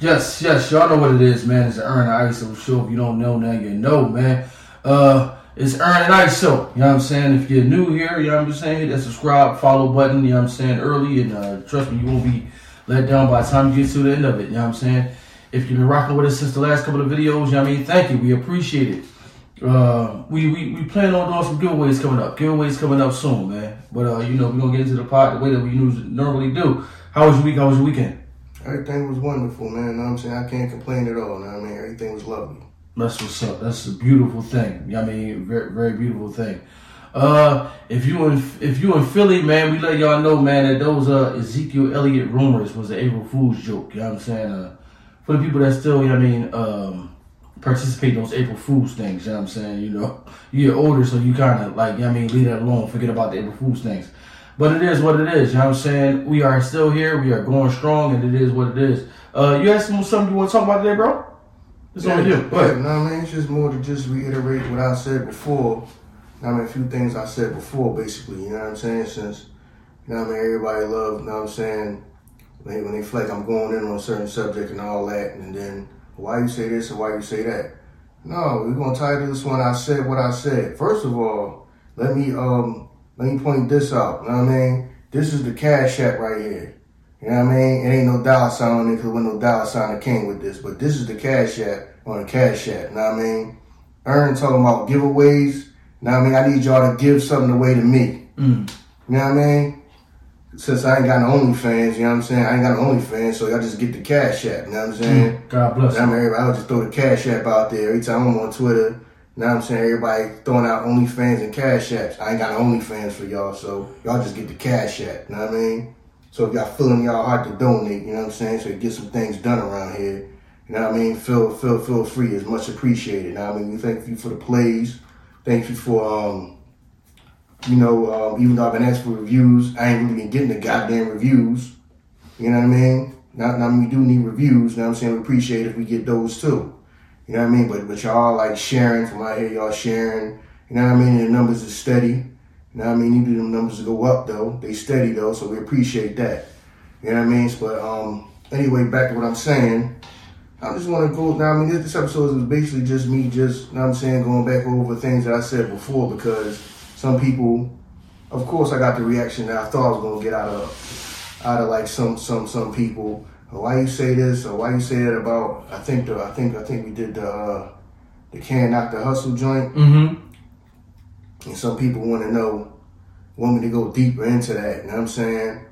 Yes, yes, y'all know what it is, man. It's the Ern Ice show. If you don't know now, you know, man. Uh, it's Ern and show. You know what I'm saying? If you're new here, you know what I'm saying? Hit that subscribe, follow button. You know what I'm saying? Early, and uh, trust me, you won't be let down by the time you get to the end of it. You know what I'm saying? If you've been rocking with us since the last couple of videos, you know what I mean? Thank you. We appreciate it. Uh, we, we we plan on doing some giveaways coming up. Giveaways coming up soon, man. But uh, you know, we're gonna get into the pot the way that we normally do. How was your week? How was your weekend? Everything was wonderful, man. You know I'm saying? I can't complain at all. You know I mean? Everything was lovely. That's what's up. That's a beautiful thing. I mean? Very, very beautiful thing. Uh, if you in if you in Philly, man, we let y'all know, man, that those uh Ezekiel Elliott rumors was an April Fool's joke. You know what I'm saying? Uh, for the people that still, you know I mean, um, participate in those April Fool's things. You know what I'm saying? You know, you get older, so you kind of like, you know I mean, leave that alone. Forget about the April Fool's things. But it is what it is. You know what I'm saying? We are still here. We are going strong, and it is what it is. Uh, you asked me something you want to talk about today, bro? It's yeah, on you. Go ahead. No, I mean, it's just more to just reiterate what I said before. I mean, a few things I said before, basically. You know what I'm saying? Since, you know what I mean, everybody love, you know what I'm saying, when they, when they feel like I'm going in on a certain subject and all that, and then why you say this and why you say that. No, we're gonna title this one. I said what I said. First of all, let me um let me point this out. You know what I mean? This is the cash app right here. You know what I mean? It ain't no dollar sign on it because with no dollar sign that came with this. But this is the cash app on the cash app. You know what I mean? Ern talking about giveaways. You know what I mean? I need y'all to give something away to me. Mm. You know what I mean? Since I ain't got no OnlyFans, you know what I'm saying? I ain't got no OnlyFans, so y'all just get the cash app. You know what I'm saying? Mm. God bless. You know I mean, everybody, I'll just throw the cash app out there every time I'm on Twitter. What I'm saying? Everybody throwing out OnlyFans and cash apps. I ain't got OnlyFans for y'all, so y'all just get the cash app. You know what I mean? So if y'all feeling y'all hard to donate, you know what I'm saying, so get some things done around here, you know what I mean, feel feel feel free. It's much appreciated. Know I mean? We thank you for the plays. Thank you for um, you know, um, even though I've been asked for reviews, I ain't really been getting the goddamn reviews. You know what I mean? Now, now we do need reviews, you know what I'm saying? We appreciate if we get those too. You know what I mean? But but y'all like sharing from out here, y'all sharing, you know what I mean? The numbers are steady. You know what I mean? Need them numbers to go up though. They steady though, so we appreciate that. You know what I mean? But um, anyway, back to what I'm saying. I just want to go now. I mean, this, episode is basically just me, just you know what I'm saying, going back over things that I said before because some people, of course, I got the reaction that I thought I was gonna get out of out of like some some some people. Why you say this or why you say that about? I think the I think I think we did the uh, the can knock the hustle joint. Mm-hmm. And some people want to know, want me to go deeper into that. You know what I'm saying?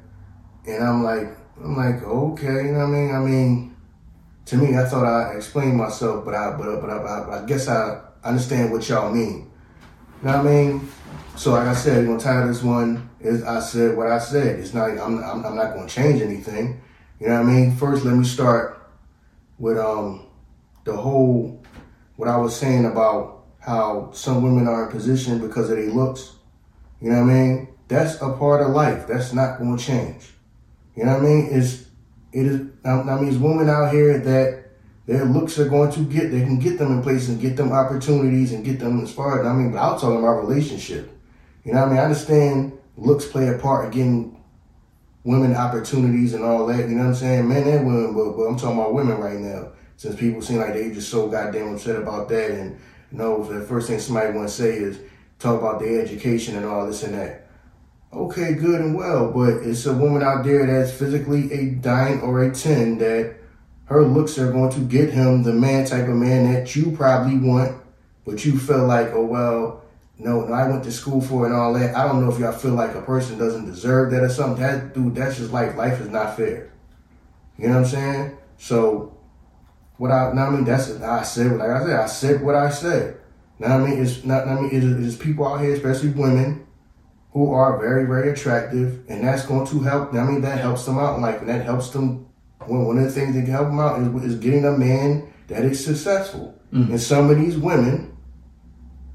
And I'm like, I'm like, okay, you know what I mean? I mean, to me, I thought I explained myself, but I, but, but I, I, guess I understand what y'all mean. You know what I mean? So, like I said, you know, title this one is I said what I said. It's not, I'm, I'm, I'm not going to change anything. You know what I mean? First, let me start with um the whole what I was saying about how some women are in position because of their looks. You know what I mean? That's a part of life. That's not going to change. You know what I mean? It's it is. I mean, it's women out here that their looks are going to get. They can get them in place and get them opportunities and get them far. I mean, but I'm talking about relationship. You know what I mean? I understand looks play a part in getting women opportunities and all that. You know what I'm saying? Men and women, but, but I'm talking about women right now. Since people seem like they just so goddamn upset about that and you know the first thing somebody want to say is talk about their education and all this and that. Okay, good and well, but it's a woman out there that's physically a nine or a 10 that her looks are going to get him the man type of man that you probably want, but you feel like, oh, well, no, no, I went to school for it and all that. I don't know if y'all feel like a person doesn't deserve that or something. That dude, that's just like life is not fair. You know what I'm saying? So what I, I mean, that's I said. Like I said, I said what I said. Now I mean, it's not. I mean, it is people out here, especially women, who are very, very attractive, and that's going to help. I mean, that helps them out in life, and that helps them. One, one of the things that can help them out is, is getting a man that is successful. Mm-hmm. And some of these women,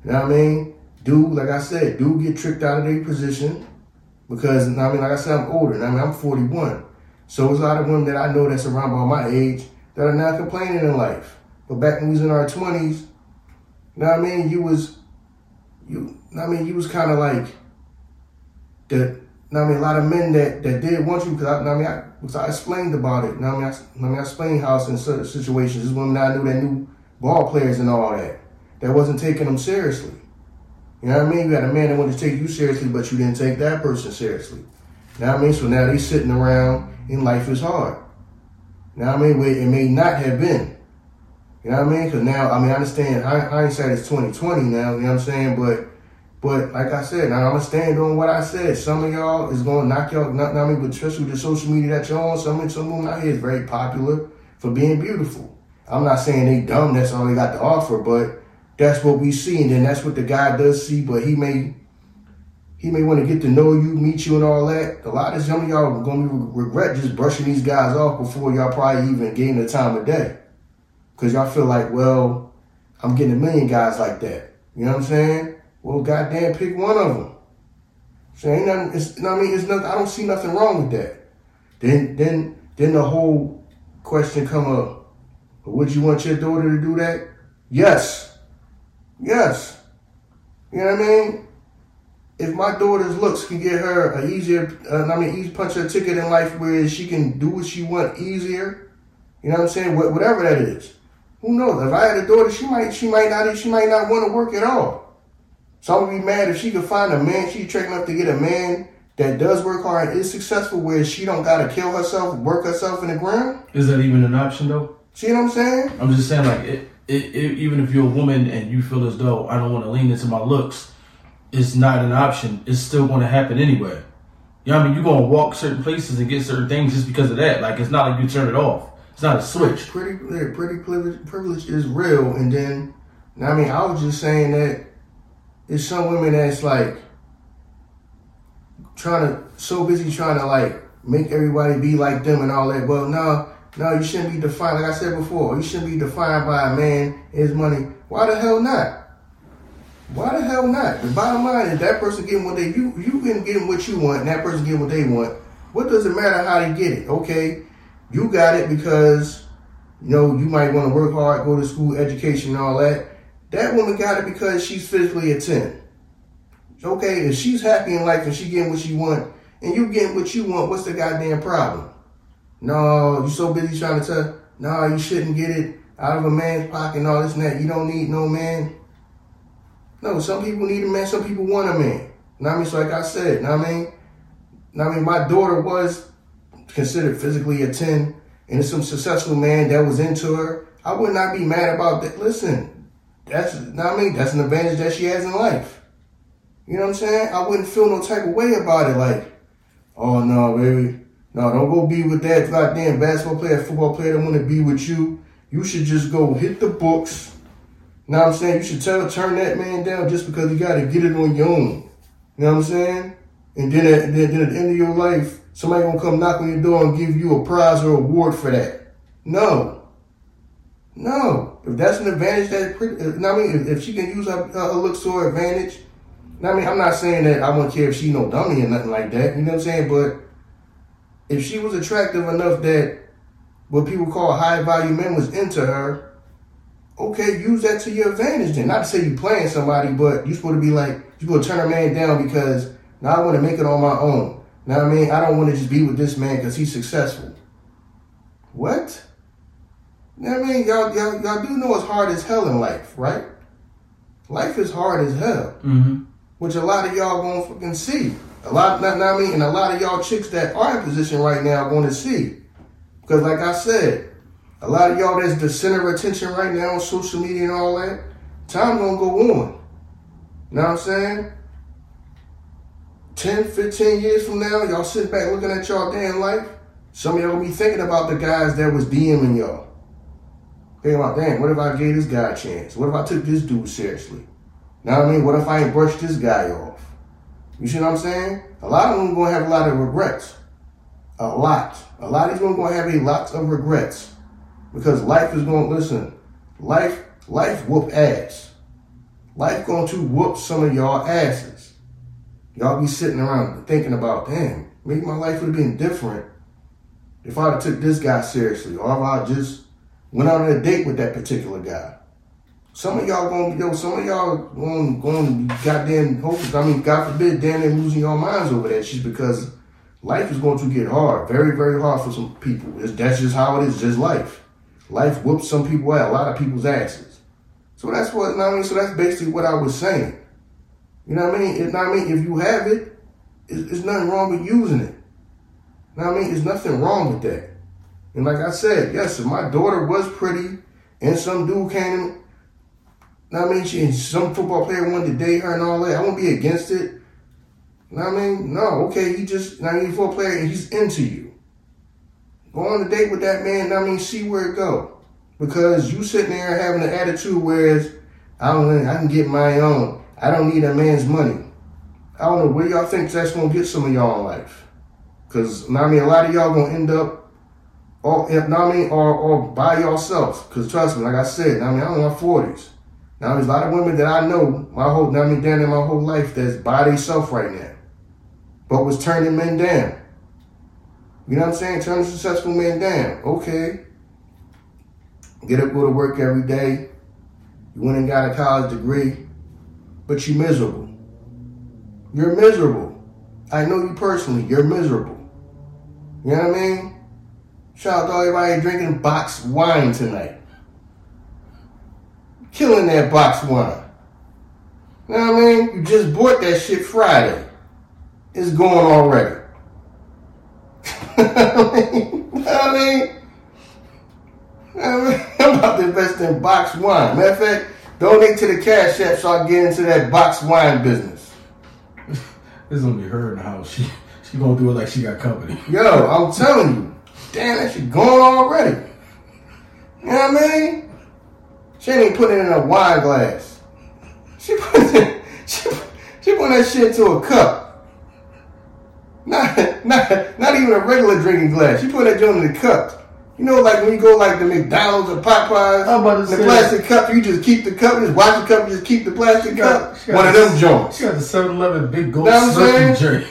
you know what I mean, do like I said, do get tricked out of their position because I mean, like I said, I'm older. I mean, I'm 41, so there's a lot of women that I know that's around about my age that are not complaining in life. But back when we was in our twenties, you know what I mean, you was you I mean, you was kinda like the I mean, a lot of men that, that did want you because I, I mean, I, because I explained about it. I mean, I, I mean, I explained how in certain situations, this women I knew that knew ball players and all that, that wasn't taking them seriously. You know what I mean? You had a man that wanted to take you seriously, but you didn't take that person seriously. You know what I mean? So now they sitting around and life is hard. You know what I mean? Where it may not have been. You know what I mean? Because now, I mean, I understand hindsight is 2020 now, you know what I'm saying? But but like I said, now I'm gonna stand on what I said. Some of y'all is gonna knock y'all, not, not I mean, but especially the social media that you're on, some some women out here is very popular for being beautiful. I'm not saying they dumb, that's all they got to offer, but that's what we see, and then that's what the guy does see, but he may he may want to get to know you, meet you, and all that. A lot of some of y'all are gonna regret just brushing these guys off before y'all probably even gain the time of day. Cause y'all feel like, well, I'm getting a million guys like that. You know what I'm saying? Well, goddamn, pick one of them. So ain't nothing. It's, you know what I mean? It's nothing. I don't see nothing wrong with that. Then, then, then the whole question come up. Would you want your daughter to do that? Yes. Yes. You know what I mean? If my daughter's looks can get her a easier, uh, I mean, easy punch her ticket in life where she can do what she want easier. You know what I'm saying? Wh- whatever that is. Who knows? If I had a daughter, she might, she might not, she might not want to work at all. So I would be mad if she could find a man, she's trick enough to get a man that does work hard and is successful where she don't gotta kill herself, work herself in the ground. Is that even an option though? See what I'm saying? I'm just saying like it, it, it, even if you're a woman and you feel as though I don't want to lean into my looks, it's not an option. It's still going to happen anyway. You know what I mean? You're going to walk certain places and get certain things just because of that. Like it's not like you turn it off. It's not a switch. Pretty, pretty privilege, privilege is real. And then, I mean, I was just saying that there's some women that's like trying to so busy trying to like make everybody be like them and all that. Well, no, no, you shouldn't be defined. Like I said before, you shouldn't be defined by a man, his money. Why the hell not? Why the hell not? The bottom line is that person getting what they you you been getting what you want, and that person getting what they want. What does it matter how they get it? Okay, you got it because you know you might want to work hard, go to school, education, and all that. That woman got it because she's physically a 10. Okay, if she's happy in life and she getting what she want, and you getting what you want, what's the goddamn problem? No, you so busy trying to tell, no, you shouldn't get it out of a man's pocket and all this and that. You don't need no man. No, some people need a man, some people want a man. Know what I mean? So like I said, know what I mean? I mean? My daughter was considered physically a 10 and some successful man that was into her. I would not be mad about that. Listen, that's not I mean that's an advantage that she has in life. You know what I'm saying? I wouldn't feel no type of way about it. Like, oh no, baby, no, don't go be with that goddamn basketball player, football player that want to be with you. You should just go hit the books. Know what I'm saying? You should tell turn that man down just because you got to get it on your own. You know what I'm saying? And then at, then, then at the end of your life, somebody gonna come knock on your door and give you a prize or award for that. No. No, if that's an advantage that, uh, I mean, if, if she can use her, her looks to her advantage, I mean, I'm not saying that I wouldn't care if she no dummy or nothing like that. You know what I'm saying? But if she was attractive enough that what people call high value men was into her, okay, use that to your advantage. Then, not to say you playing somebody, but you supposed to be like you supposed to turn a man down because now I want to make it on my own. Now I mean, I don't want to just be with this man because he's successful. What? You know what I mean? Y'all, y'all, y'all do know it's hard as hell in life, right? Life is hard as hell, mm-hmm. which a lot of y'all won't fucking see. A lot, not, not I mean, and a lot of y'all chicks that are in position right now going to see. Because, like I said, a lot of y'all that's the center of attention right now on social media and all that, time gonna go on. You know what I'm saying? 10, 15 years from now, y'all sit back looking at y'all damn life. Some of y'all gonna be thinking about the guys that was DMing y'all. Think about, damn, what if I gave this guy a chance? What if I took this dude seriously? Know what I mean? What if I ain't brushed this guy off? You see what I'm saying? A lot of them gonna have a lot of regrets. A lot. A lot of them gonna have a lot of regrets. Because life is gonna listen, life, life whoop ass. Life going to whoop some of y'all asses. Y'all be sitting around thinking about, damn, maybe my life would have been different if I'd have took this guy seriously, or if I just went out on a date with that particular guy. Some of y'all gonna yo, some of y'all gonna gonna be goddamn hopeless. I mean, God forbid, damn near losing your minds over that shit because life is going to get hard, very, very hard for some people. It's, that's just how it is, just life. Life whoops some people out, a lot of people's asses. So that's what I mean. So that's basically what I was saying. You know what I mean? If I mean, if you have it, there's nothing wrong with using it. You know what I mean? There's nothing wrong with that. And like I said, yes, if my daughter was pretty and some dude came I mean, she and some football player wanted to date her and all that. I won't be against it. You know what I mean, no, okay, he just now he's a football player and he's into you. Go on a date with that man. I mean, see where it go. Because you sitting there having an attitude whereas I don't I can get my own. I don't need a man's money. I don't know where y'all think that's gonna get some of y'all in life. Cause I mean a lot of y'all gonna end up or if I mean or or by yourself. Cause trust me, like I said, I mean I'm in my forties. Now there's a lot of women that I know my whole I mean down in my whole life that's by themselves right now. But was turning men down. You know what I'm saying? Turning successful men down. Okay. Get up, go to work every day. You went and got a college degree, but you miserable. You're miserable. I know you personally. You're miserable. You know what I mean? Shout out to everybody drinking box wine tonight killing that box wine. You know what I mean? You just bought that shit Friday. It's going already. you know what I mean? I mean? I'm about to invest in box wine. Matter of fact, donate to the cash app so I get into that box wine business. this is gonna be her in the house. She she gonna do it like she got company. Yo, I'm telling you, damn, that shit going already. You know what I mean? She ain't putting it in a wine glass. She put it, she, she put that shit into a cup. Not, not, not even a regular drinking glass. She put that joint in a cup. You know, like when you go like the McDonald's or Popeyes, I'm about to the say- plastic cup, you just keep the cup, just watch the cup, just keep the plastic got- cup. One of them joints. She got the 7-Eleven Big Gulp Know drink.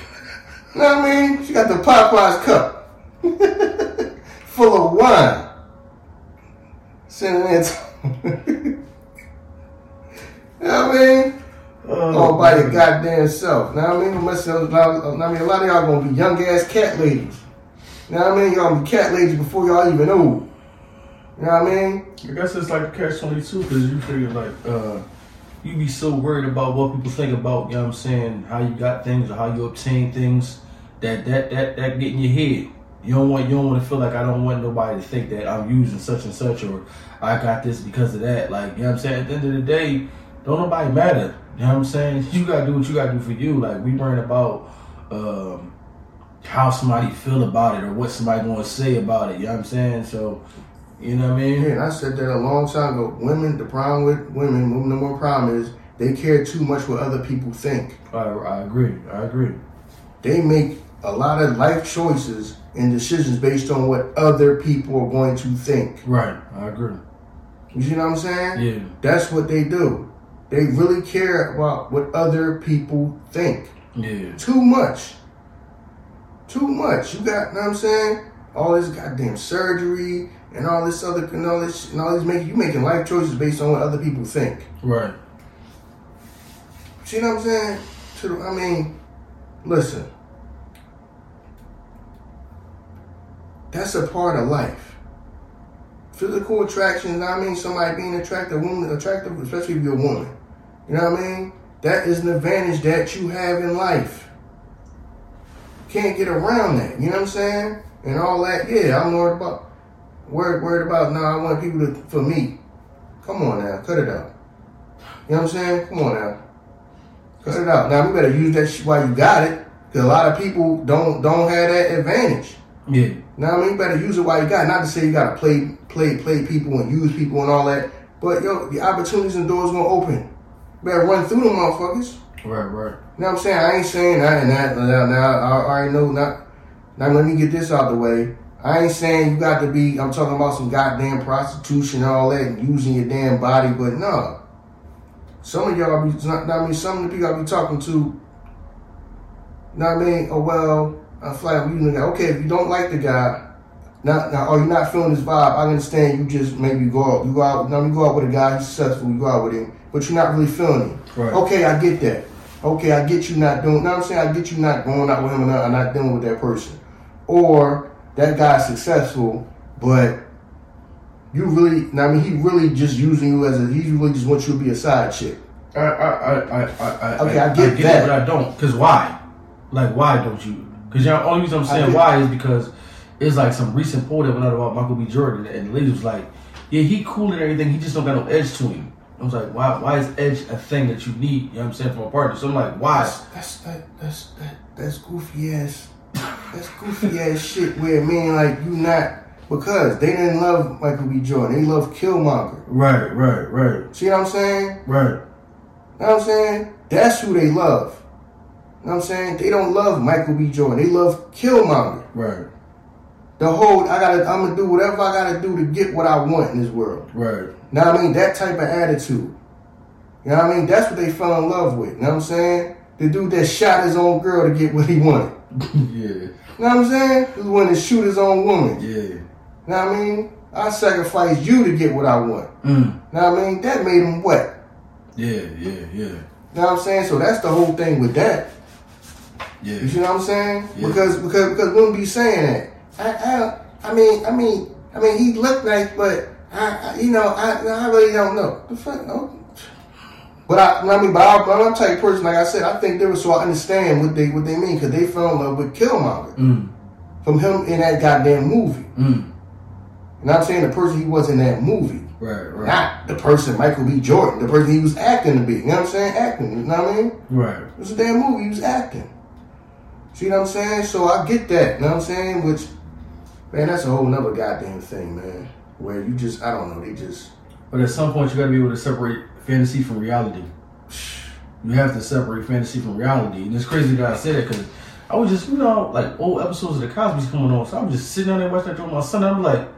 You know what I mean? She got the Popeyes cup full of wine. Sitting there. You know what I mean? all by your goddamn self. Now I mean, unless, now, I mean, a lot of y'all gonna be young ass cat ladies. You know what I mean? Y'all gonna be cat ladies before y'all even know. You know what I mean? I guess it's like catch twenty two because you figure like uh you be so worried about what people think about, you know what I'm saying, how you got things or how you obtain things that that that that get in your head. You don't want you don't want to feel like I don't want nobody to think that I'm using such and such or I got this because of that. Like, you know what I'm saying? At the end of the day, don't nobody matter. You know what I'm saying? You gotta do what you gotta do for you. Like we worrying about um how somebody feel about it or what somebody gonna say about it. You know what I'm saying? So you know what I mean? Yeah, and I said that a long time ago. Women, the problem with women, women, the more problem is they care too much what other people think. I, I agree. I agree. They make a lot of life choices and decisions based on what other people are going to think. Right. I agree. You see what I'm saying? Yeah. That's what they do. They really care about what other people think. Yeah. Too much. Too much. You got, know what I'm saying? All this goddamn surgery and all this other, and all this, and all this making, you making life choices based on what other people think. Right. See what I'm saying? To I mean, listen. That's a part of life. Physical attraction, I mean, somebody being attractive, woman attractive, especially if you're a woman. You know what I mean? That is an advantage that you have in life. Can't get around that. You know what I'm saying? And all that. Yeah, I'm worried about worried worried about. No, I want people to for me. Come on now, cut it out. You know what I'm saying? Come on now. Cut it out. Now we better use that while you got it, because a lot of people don't don't have that advantage. Yeah. Now I mean, you better use it while you got. it. Not to say you gotta play play play people and use people and all that, but yo, the opportunities and doors gonna open. You better run through them motherfuckers. Right. Right. You know what I'm saying? I ain't saying that and that. Now, now I already know. Not now. Let me get this out the way. I ain't saying you got to be. I'm talking about some goddamn prostitution and all that, and using your damn body. But no, some of y'all be. I mean, some of the people I be talking to. Know what I mean? Oh well, I fly. You know, okay, if you don't like the guy, Now, now, are oh, you not feeling this vibe? I understand you just maybe go out. You go out. Now you go out with a guy. He's successful. You go out with him, but you're not really feeling him. Right. Okay, I get that. Okay, I get you not doing. What I'm saying? I get you not going out with him and not, not dealing with that person. Or that guy's successful, but you really. I mean, he really just using you as a. He really just wants you to be a side chick. I, I, I, I, I, Okay, I get it, that. but I don't. Cause why? Like, why don't you? Cause you know, only reason I'm saying why is because it's like some recent poll that went out about Michael B. Jordan, and the lady was like, "Yeah, he cool and everything. He just don't got no edge to him." I was like, "Why? Why is edge a thing that you need?" You know what I'm saying from a partner. So I'm like, "Why?" That's that's that that's that that's goofy ass that's goofy ass shit where man like you not because they didn't love Michael B. Jordan. They love Killmonger. Right, right, right, See what I'm saying? right. You know what I'm saying? That's who they love. You know what I'm saying? They don't love Michael B. Jordan. They love Killmonger. Right, The whole I gotta I'm gonna do whatever I gotta do to get what I want in this world. right, Know what I mean? That type of attitude. You know what I mean? That's what they fell in love with. You know what I'm saying? The dude that shot his own girl to get what he wanted. yeah, You know what I'm saying? He was willing to shoot his own woman. You yeah. know what I mean? I sacrificed you to get what I want. Mm. You know what I mean? That made him wet. Yeah, yeah, yeah, You know what I'm saying? So that's the whole thing with that. You yeah. see what I'm saying? Yeah. Because because because women be saying that. I I I mean I mean I mean he looked nice, but I, I you know I I really don't know. The fuck no. But I, I mean, but I, but I'm type person, like I said, I think they were so I understand what they what they mean because they fell in love with Killmonger Mm, from him in that goddamn movie. mm. And I'm saying the person he was in that movie, Right, right, not the person Michael B. Jordan, the person he was acting to be. You know what I'm saying? Acting. You know what I mean? right. It was a damn movie. He was acting. See what I'm saying? So I get that. You know what I'm saying? Which, man, that's a whole nother goddamn thing, man. Where you just, I don't know, they just, But at some point, you got to be able to separate fantasy from reality. You have to separate fantasy from reality, and it's crazy that I said that because I was just, you know, like old episodes of the Cosby's coming on, so I'm just sitting down there watching that with my son. I'm like,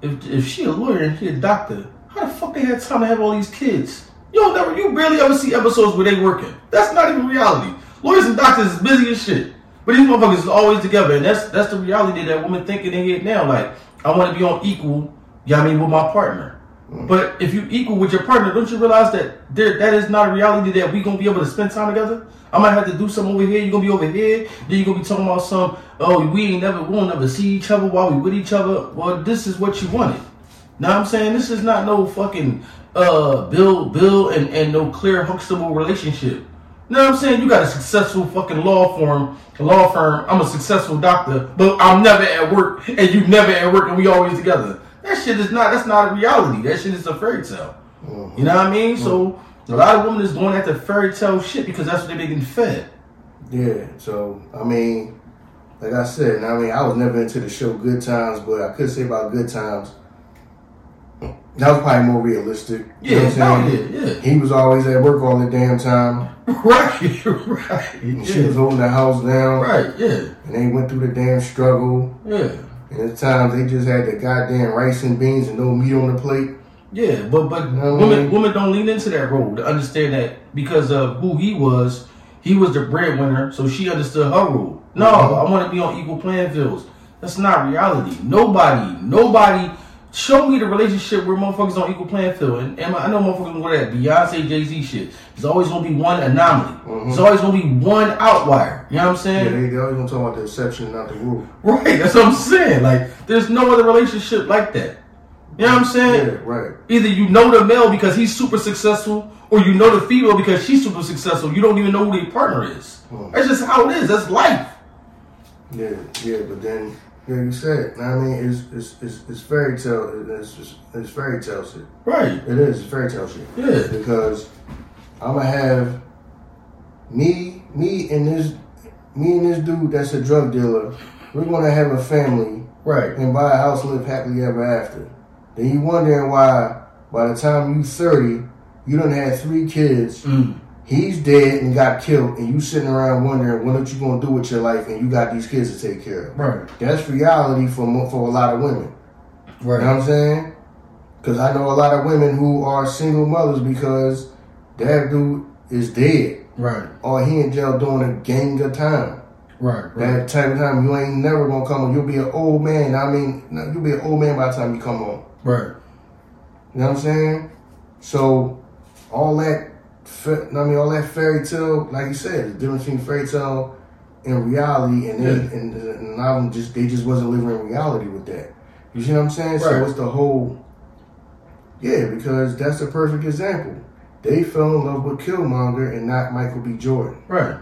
if if she a lawyer and he a doctor, how the fuck they had time to have all these kids? You don't never, you barely ever see episodes where they working. That's not even reality. Lawyers and doctors is busy as shit, but these motherfuckers is always together, and that's that's the reality that women thinking in head now. Like, I want to be on equal, you know what I mean, with my partner. But if you equal with your partner, don't you realize that there that is not a reality that we gonna be able to spend time together? I might have to do something over here. You gonna be over here. Then you gonna be talking about some. Oh, we ain't never we'll never see each other while we with each other. Well, this is what you wanted. Now I'm saying this is not no fucking uh Bill Bill and and no Clair Huxtable relationship. You know what I'm saying? You got a successful fucking law firm, law firm. I'm a successful doctor, but I'm never at work, and you never at work, and we always together. That shit is not. That's not a reality. That shit is a fairy tale. You know what I mean? So mm-hmm. a lot of women is going after fairy tale shit because that's what they're getting fed. yeah. So, I mean, like I said, I mean, I was never into the show Good Times, but I could say about Good Times, that was probably more realistic. You know Yeah, what I'm saying? yeah, yeah. He was always at work all the damn time. Right, right, And she was holding the house down. right, yeah, And they went through the damn struggle. yeah. And at times they just had the goddamn rice and beans and no meat on the plate. Yeah, but but know what I women mean? women don't lean into that role to understand that because of who he was, he was the breadwinner, so she understood her role. No, Mhm. I want to be on equal playing fields. That's not reality. Nobody, nobody. Show me the relationship where motherfuckers on equal playing field. And, and I know motherfuckers go that Beyonce, Jay Z shit. There's always gonna be one anomaly. There's always gonna be one outlier. You know what I'm saying? Yeah, they, they always gonna talk about the exception and not the rule. Right, that's what I'm saying. Like, there's no other relationship like that. You know what I'm saying? Yeah, right. Either you know the male because he's super successful, or you know the female because she's super successful. You don't even know who their partner is. Hmm. That's just how it is. That's life. Yeah, yeah, but then yeah, you said. I mean, it's it's it's, it's fairy tale. It's just, it's fairy tale shit. Right. It is it's fairy tale shit. Yeah. Because I'm gonna have me, me and this, me and this dude that's a drug dealer. We're gonna have a family Right. and buy a house, live happily ever after. Then you wondering why by the time you 30, you don't have three kids. Mm. He's dead and got killed, and you sitting around wondering what are you gonna do with your life, and you got these kids to take care of. Right. That's reality for for a lot of women. You know what Right. I'm saying? Because I know a lot of women who are single mothers because that dude is dead Right. or he in jail doing a gang of time. Right, right. That type of time you ain't never gonna come on. You'll be an old man. I mean, you'll be an old man by the time you come on. Right. You know what I'm saying? So all that, I mean, all that fairy tale, like you said, the difference between fairy tale and reality, and they, Yeah. and, uh, and a lot just they just wasn't living in reality with that. You see what I'm saying? So it's the whole, yeah, because that's the perfect example. They fell in love with Killmonger and not Michael B. Jordan. Right.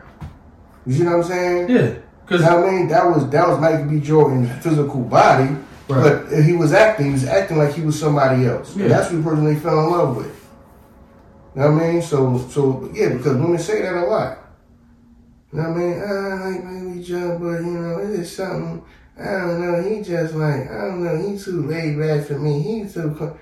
You see what I'm saying? Yeah. Because I mean, that was that was Michael B. Jordan's physical body, Right. but he was acting. He was acting like he was somebody else. Yeah. And that's the person they fell in love with. You know what I mean? So, so yeah, because women say that a lot. You know what I mean? I like B. Jordan, but you know, it's something. I don't know. He just like I don't know. He's too laid back for me. He's too. co-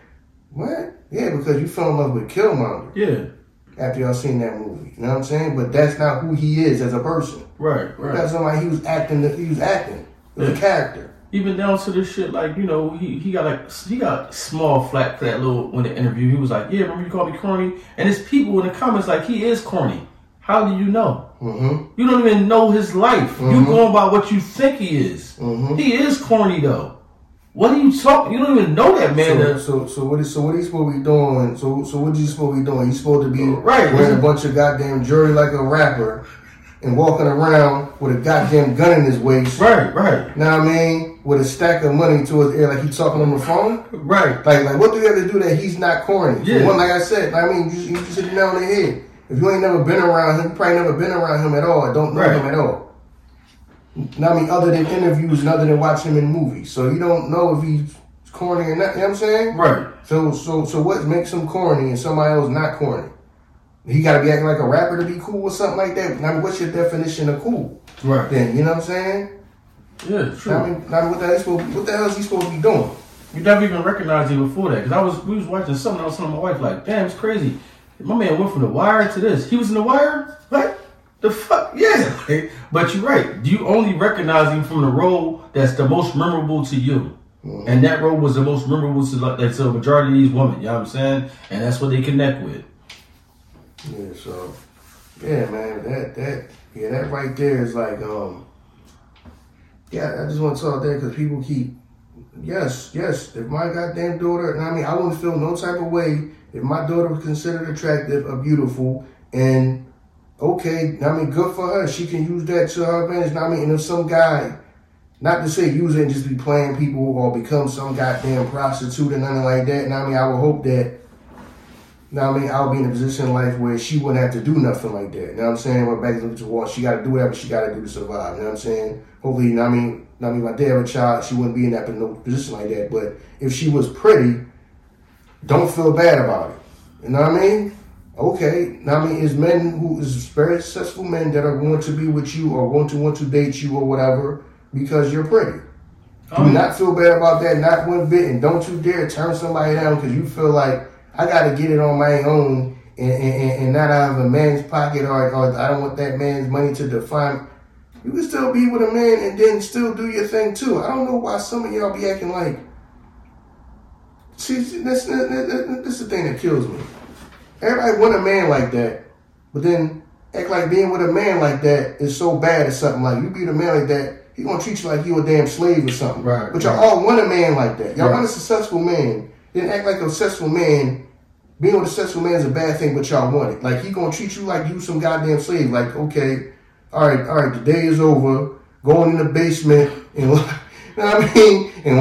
What? Yeah, because you fell in love with Killmonger yeah. after y'all seen that movie. You know what I'm saying? But that's not who he is as a person. Right. Right. That's somebody he was acting. He was acting with a Yeah. character. Even down to this shit, like you know, he he got like he got small flat for that little when the interview. He was like, "Yeah, remember you called me corny?" And it's people in the comments like, "He is corny." How do you know? Mm-hmm. You don't even know his life. You Mhm. going by what you think he is. Mhm. He is corny though. What are you talking? You don't even know that man. So, so, so what is so what he's supposed to be doing? So, so what you supposed to be doing? He's supposed to be Right. wearing a bunch of goddamn jewelry like a rapper, and walking around with a goddamn gun in his waist. right, right, Know what I mean? With a stack of money to his ear, like he's talking on the phone. right. Like, like what do you have to do that he's not corny? Yeah. one, like I said, I mean, you, you hit the nail on the head. If you ain't never been around him, you probably never been around him at all. or Don't know Right. him at all. What I mean, other than interviews and other than watching him in movies, so you don't know if he's corny or not. You know what I'm saying? Right. So, so, so what makes him corny and somebody else not corny? He got to be acting like a rapper to be cool or something like that. I mean, what's your definition of cool? Right. Then you know what I'm saying? Yeah, true. I mean, what the hell is supposed? What the hell is he supposed to be doing? You never even recognized him before that because I was we was watching something. I was telling my wife like, "Damn, it's crazy. My man went from the wire to this. He was in the wire. What the fuck? Yeah." but you're right. You only recognize him from the role that's the most memorable to you, and that role was the most memorable to like that's a majority of these women. You know what I'm saying? And that's what they connect with. Yeah, so yeah, man, that that yeah, that right there is like um yeah, I just want to talk there because people keep yes, yes. If my goddamn daughter, and I mean, I wouldn't feel no type of way if my daughter was considered attractive or beautiful, and okay, I mean, good for her. She can use that to her advantage. I mean, and if some guy, not to say use it and just be playing people or become some goddamn prostitute or nothing like that, and I mean, I would hope that. Now I mean, I'll be in a position in life where she wouldn't have to do nothing like that. You know what I'm saying? But back to the wall, she got to do whatever she got to do to survive. You know what I'm saying? Hopefully, you know what I mean, I mean, my dad have a child, she wouldn't be in that position like that. But if she was pretty, don't feel bad about it. You know what I mean? Okay. Now I mean, is men who is very successful men that are going to be with you or going to want to date you or whatever because you're pretty. Do Um, not feel bad about that, not one bit, and don't you dare turn somebody down because you feel like I got to get it on my own and, and, and not out of a man's pocket or, or I don't want that man's money to define. You can still be with a man and then still do your thing too. I don't know why some of y'all be acting like. See, this, this, this, is the thing that kills me. Everybody want a man like that, but then act like being with a man like that is so bad or something. Like you be a man like that, he gonna treat you like you a damn slave or something. Right, But y'all right. all want a man like that. Y'all Right. want a successful man. Then act like a successful man. Being with a sexual man is a bad thing, but y'all want it. Like he gonna treat you like you some goddamn slave. Like okay, all right, all right, the day is over. Going in the basement and you know what I mean, and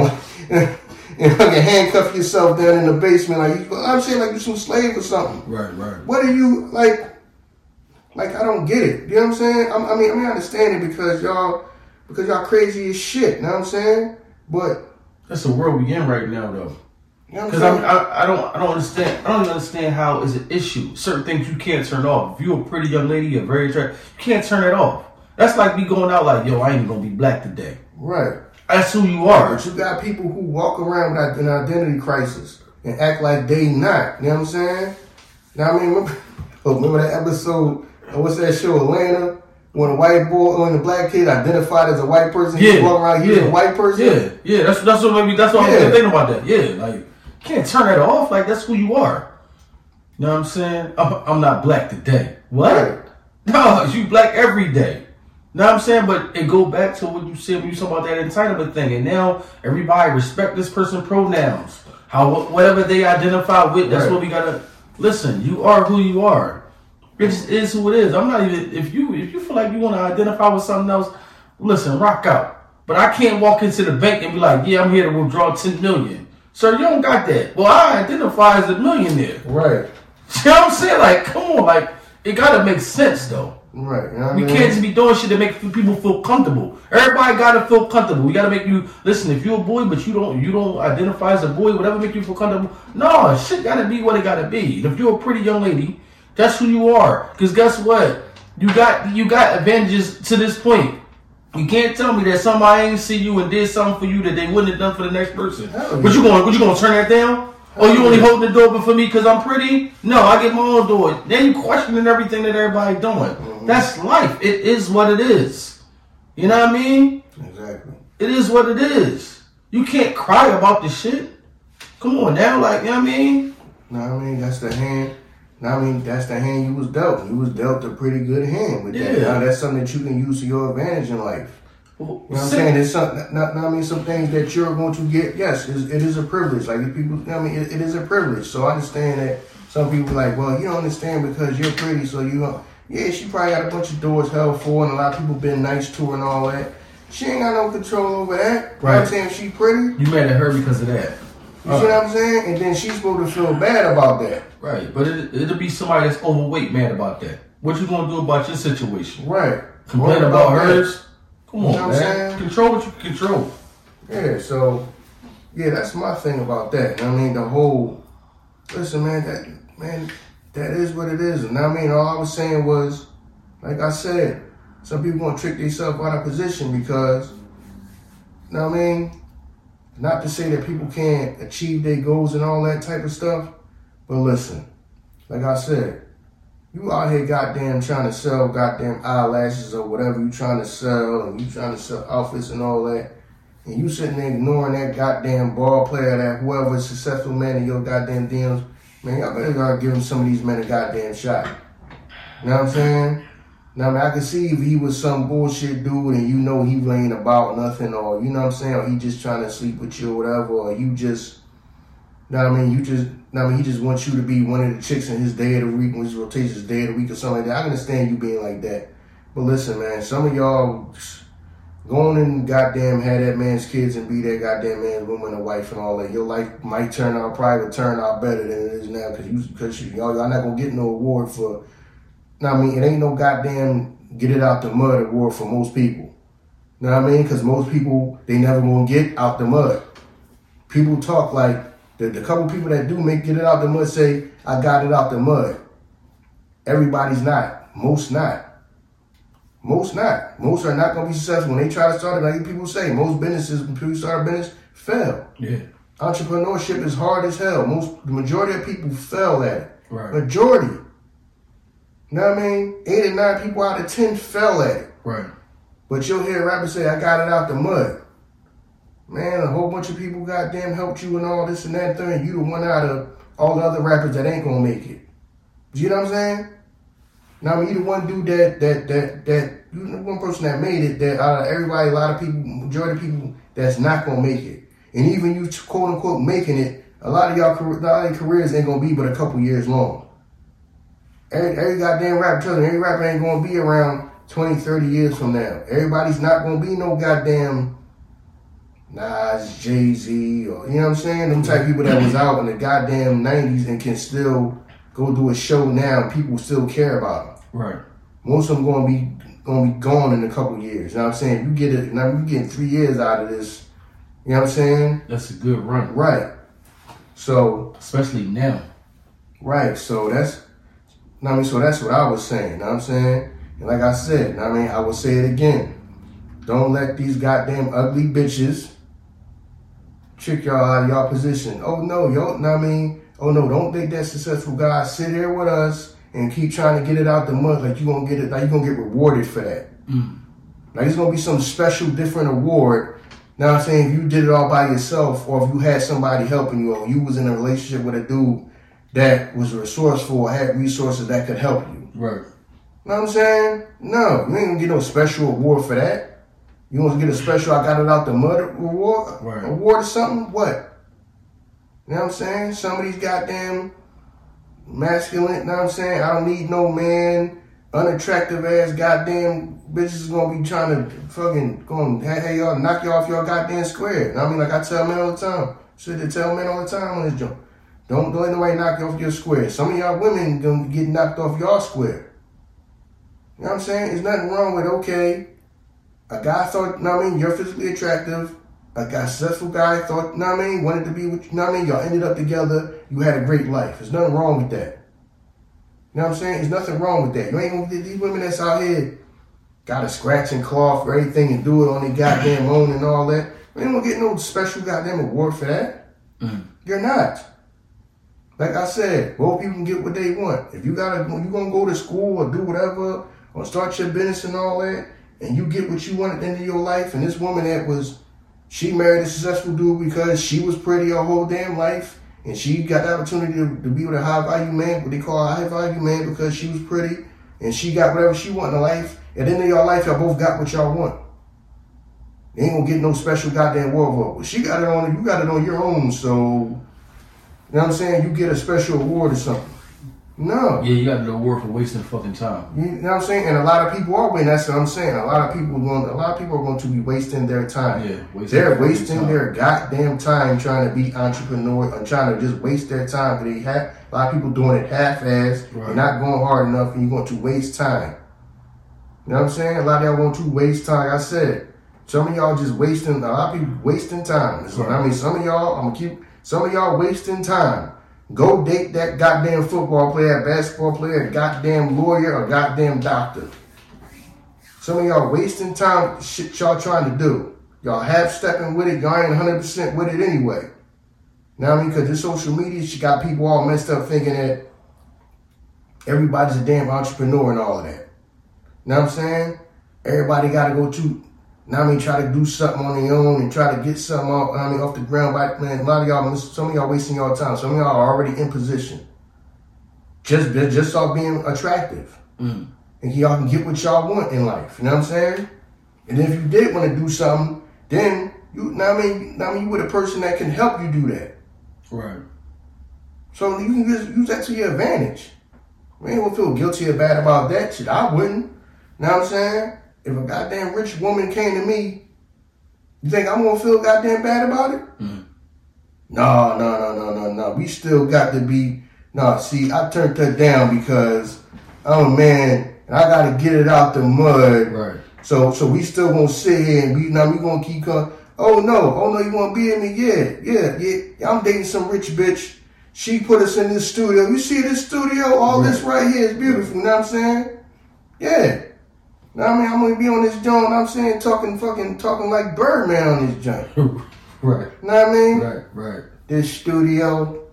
and fucking handcuff yourself down in the basement. Like you, I'm saying, like you some slave or something. Right, right. What are you like? Like I don't get it. You know what I'm saying? I'm, I mean, I mean, I understand it because y'all, because y'all crazy as shit. You know what I'm saying? But That's the world we in right now, though. You know Because? I, I don't, I don't understand. I don't understand how is an issue. Certain things you can't turn off. If you're a pretty young lady, you're very attractive, you can't turn it off. That's like me going out like, yo, I ain't gonna be black today. right. That's who you are. But you got people who walk around with an identity crisis and act like they not. You know what I'm saying? Now I mean, remember, oh, remember that episode? uh, What's that show, Atlanta? When a white boy, when a black kid identified as a white person, Yeah, walk around, he's yeah, a white person. Yeah, yeah. That's that's what maybe that's what Yeah. I'm thinking about that. Yeah, like can't turn that off. Like that's who you are. You know what I'm saying? I'm, I'm not black today. What? Right. No, you black every day. You Know what I'm saying? But it go back to what you said when you talk about that entitlement thing. And now everybody respect this person pronouns. How whatever they identify with, that's Right. what we gotta listen, you are who you are. It just is who it is. I'm not even if you if you feel like you wanna identify with something else, listen, rock out. But I can't walk into the bank and be like, yeah, I'm here to withdraw 10 million. Sir, you don't got that. Well, I identify as a millionaire. Right. You know what I'm saying? Like, come on, like, it gotta make sense though. Right. You know what I We mean? can't just be doing shit to make people feel comfortable. Everybody gotta feel comfortable. We gotta make you listen. If you're a boy, but you don't you don't identify as a boy, whatever make you feel comfortable. No, shit gotta be what it gotta be. And if you're a pretty young lady, that's who you are. Cause guess what? You got you got advantages to this point. You can't tell me that somebody ain't see you and did something for you that they wouldn't have done for the next person. Hell What you going? What you gonna turn that down? Oh, you only holding the door open for me because I'm pretty? No, I get my own door. Then you questioning everything that everybody doing. Mm-hmm. That's life. It is what it is. You know what I mean? Exactly. It is what it is. You can't cry about this shit. Come on now, like you know what I mean? No, I mean? That's the hand. What I mean? That's the hand you was dealt. You was dealt a pretty good hand with that. Now that's something that you can use to your advantage in life. You know what I'm saying? There's some, not, not, I mean, some things that you're going to get. Yes, it's, a privilege. Like if people, I mean, it, it is a privilege. So I understand that some people like, well, you don't understand because you're pretty, so you don't. Yeah, she probably got a bunch of doors held for, and a lot of people been nice to her and all that. She ain't got no control over that. You know what Right. I'm saying? She pretty, You mad at her because of that. You see what I'm saying? And then she's supposed to feel bad about that. Right, but it, it'll be somebody that's overweight mad about that. What you gonna do about your situation? Right. Complain about that. hers? Come on, You know man. saying? Control what you can control. Yeah, so yeah, that's my thing about that. I mean, the whole listen, man, that man, that is what it is. And I mean, all I was saying was, like I said, some people gonna trick themselves out of position because, you know what I mean? Not to say that people can't achieve their goals and all that type of stuff, but listen, like I said, you out here goddamn trying to sell goddamn eyelashes or whatever you trying to sell, and you trying to sell outfits and all that and you sitting there ignoring that goddamn ball player, that whoever successful man in your goddamn DMs, man, y'all better gotta give some of these men a goddamn shot. You know what I'm saying? Now, I, mean, I can see if he was some bullshit dude and you know he ain't about nothing, or you know what I'm saying, or he just trying to sleep with you or whatever, or you just, you know what I mean, you just, know I mean, he just wants you to be one of the chicks in his day of the week, when his rotates his day of the week or something like that. I understand you being like that. But listen, man, some of y'all, Go on and goddamn have that man's kids and be that goddamn man's woman and wife and all that. Your life might turn out probably turn out better than it is now because you because y'all y'all not gonna get no award for. Now I mean it ain't no goddamn get it out the mud award for most people. You know what I mean? Because most people they never gonna get out the mud. People talk like the, the couple people that do make get it out the mud say I got it out the mud. Everybody's not. Most not. Most not. Most are not to be successful. When they try to start it, like people say, most businesses, when people start a business, fail. Yeah. Entrepreneurship is hard as hell. Most, the majority of people fail at it. Right. Majority. You know what I mean? Eight or nine people out of ten fell at it. Right. But you'll hear rappers say, I got it out the mud. Man, a whole bunch of people goddamn helped you and all this and that thing. You the one out of all the other rappers that ain't gonna make it. You know what I'm saying? Now, I mean, you the one dude that that that that you the one person that made it. That out of everybody, a lot of people, majority of people that's not gonna make it. And even you quote unquote making it, a lot of y'all, a lot of your careers ain't gonna be but a couple years long. Every, every goddamn rapper telling every rapper ain't gonna be around 20, 30 years from now. Everybody's not gonna be no goddamn Nas, Jay Z, or you know what I'm saying? Them type of people that was out in the goddamn 90s and can still go do a show now and people still care about them. Right. Most of them gonna be gonna be gone in a couple years. You know what I'm saying? You get it now you getting three years out of this. You know what I'm saying? That's a good run. Right. So Especially now. Right, so that's, I mean, so that's what I was saying. Know what I'm saying, and like I said, I mean, I will say it again. Don't let these goddamn ugly bitches trick y'all out of y'all position. Oh no, yo, know I mean, oh no, don't think that successful guy sit here with us and keep trying to get it out the mud like you gonna get it, like you gonna get rewarded for that. Mm. Like it's gonna be some special, different award. Now I'm saying if you did it all by yourself, or if you had somebody helping you, or you was in a relationship with a dude that was resourceful had resources that could help you. Right. know what I'm saying? No, you ain't gonna get no special award for that. You want to get a special I got it out the mud award Right. award or something? What? You know what I'm saying? Some of these goddamn masculine, you know what I'm saying? I don't need no man, unattractive ass goddamn bitches is gonna be trying to fucking going hey, hey y'all knock you off your goddamn square. You know what I mean like I tell men all the time. Shit they tell men all the time on this joint. Don't let nobody knock you off your square. Some of y'all women gonna get knocked off your square. You know what I'm saying? There's nothing wrong with okay. A guy thought, you know what I mean, you're physically attractive. A guy, successful guy thought, you know what I mean, wanted to be with you, you know what I mean? Y'all ended up together. You had a great life. There's nothing wrong with that. You know what I'm saying? There's nothing wrong with that. You ain't gonna get these women that's out here got a scratch and claw for everything and do it on their goddamn own and all that. You ain't gonna get no special goddamn award for that. Mm. You're not. Like I said, both people can get what they want. If you gotta, you gonna go to school or do whatever, or start your business and all that, and you get what you want at the end of your life, and this woman that was, she married a successful dude because she was pretty her whole damn life, and she got the opportunity to, to be with a high value man, what they call a high value man, because she was pretty, and she got whatever she want in life. At the end of your life, y'all both got what y'all want. You ain't gonna get no special goddamn for it. But she got it on, you got it on your own, so, you know what I'm saying? You get a special award or something. No. Yeah, you got an award for wasting fucking time. You know what I'm saying? And a lot of people are waiting. That's what I'm saying. A lot of people are going. A lot of people are going to be wasting their time. Yeah, wasting they're wasting time. their goddamn time trying to be entrepreneur and trying to just waste their time. Because they have a lot of people doing it half-assed. Right. They're not going hard enough, and you're going to waste time. You know what I'm saying? A lot of y'all want to waste time. Like I said, some of y'all just wasting. A lot of people wasting time. So, I mean, some of y'all. I'm gonna keep. Some of y'all wasting time. Go date that goddamn football player, basketball player, goddamn lawyer, or goddamn doctor. Some of y'all wasting time shit y'all trying to do. Y'all half stepping with it, y'all ain't 100% with it anyway. Now I mean, because this social media, she got people all messed up thinking that everybody's a damn entrepreneur and all of that. You Know what I'm saying? Everybody got to go to, now I mean, try to do something on their own and try to get something off, I mean, off the ground. But man, a lot of y'all, some of y'all wasting y'all time. Some of y'all are already in position. Just, just off being attractive. Mm. And y'all can get what y'all want in life. You know what I'm saying? And if you did want to do something, then you, what I mean, what I mean, you with a person that can help you do that. Right. So you can just use that to your advantage. We ain't gonna feel guilty or bad about that shit. I wouldn't. You know what I'm saying? If a goddamn rich woman came to me, you think I'm gonna feel goddamn bad about it? Mm. No, no, no, no, no, no. We still got to be. No, see, I turned that down because I'm a man and I gotta get it out the mud. Right. So, so we still gonna sit here and we now we gonna keep going. Oh no, oh no, you wanna be in me? Yeah, yeah, yeah. I'm dating some rich bitch. She put us in this studio. You see this studio? All this right here is beautiful. You know what I'm saying? Yeah. Now I mean, I'm gonna be on this joint. I'm saying talking fucking talking like Birdman on this joint. right. You know what I mean? Right. Right. This studio,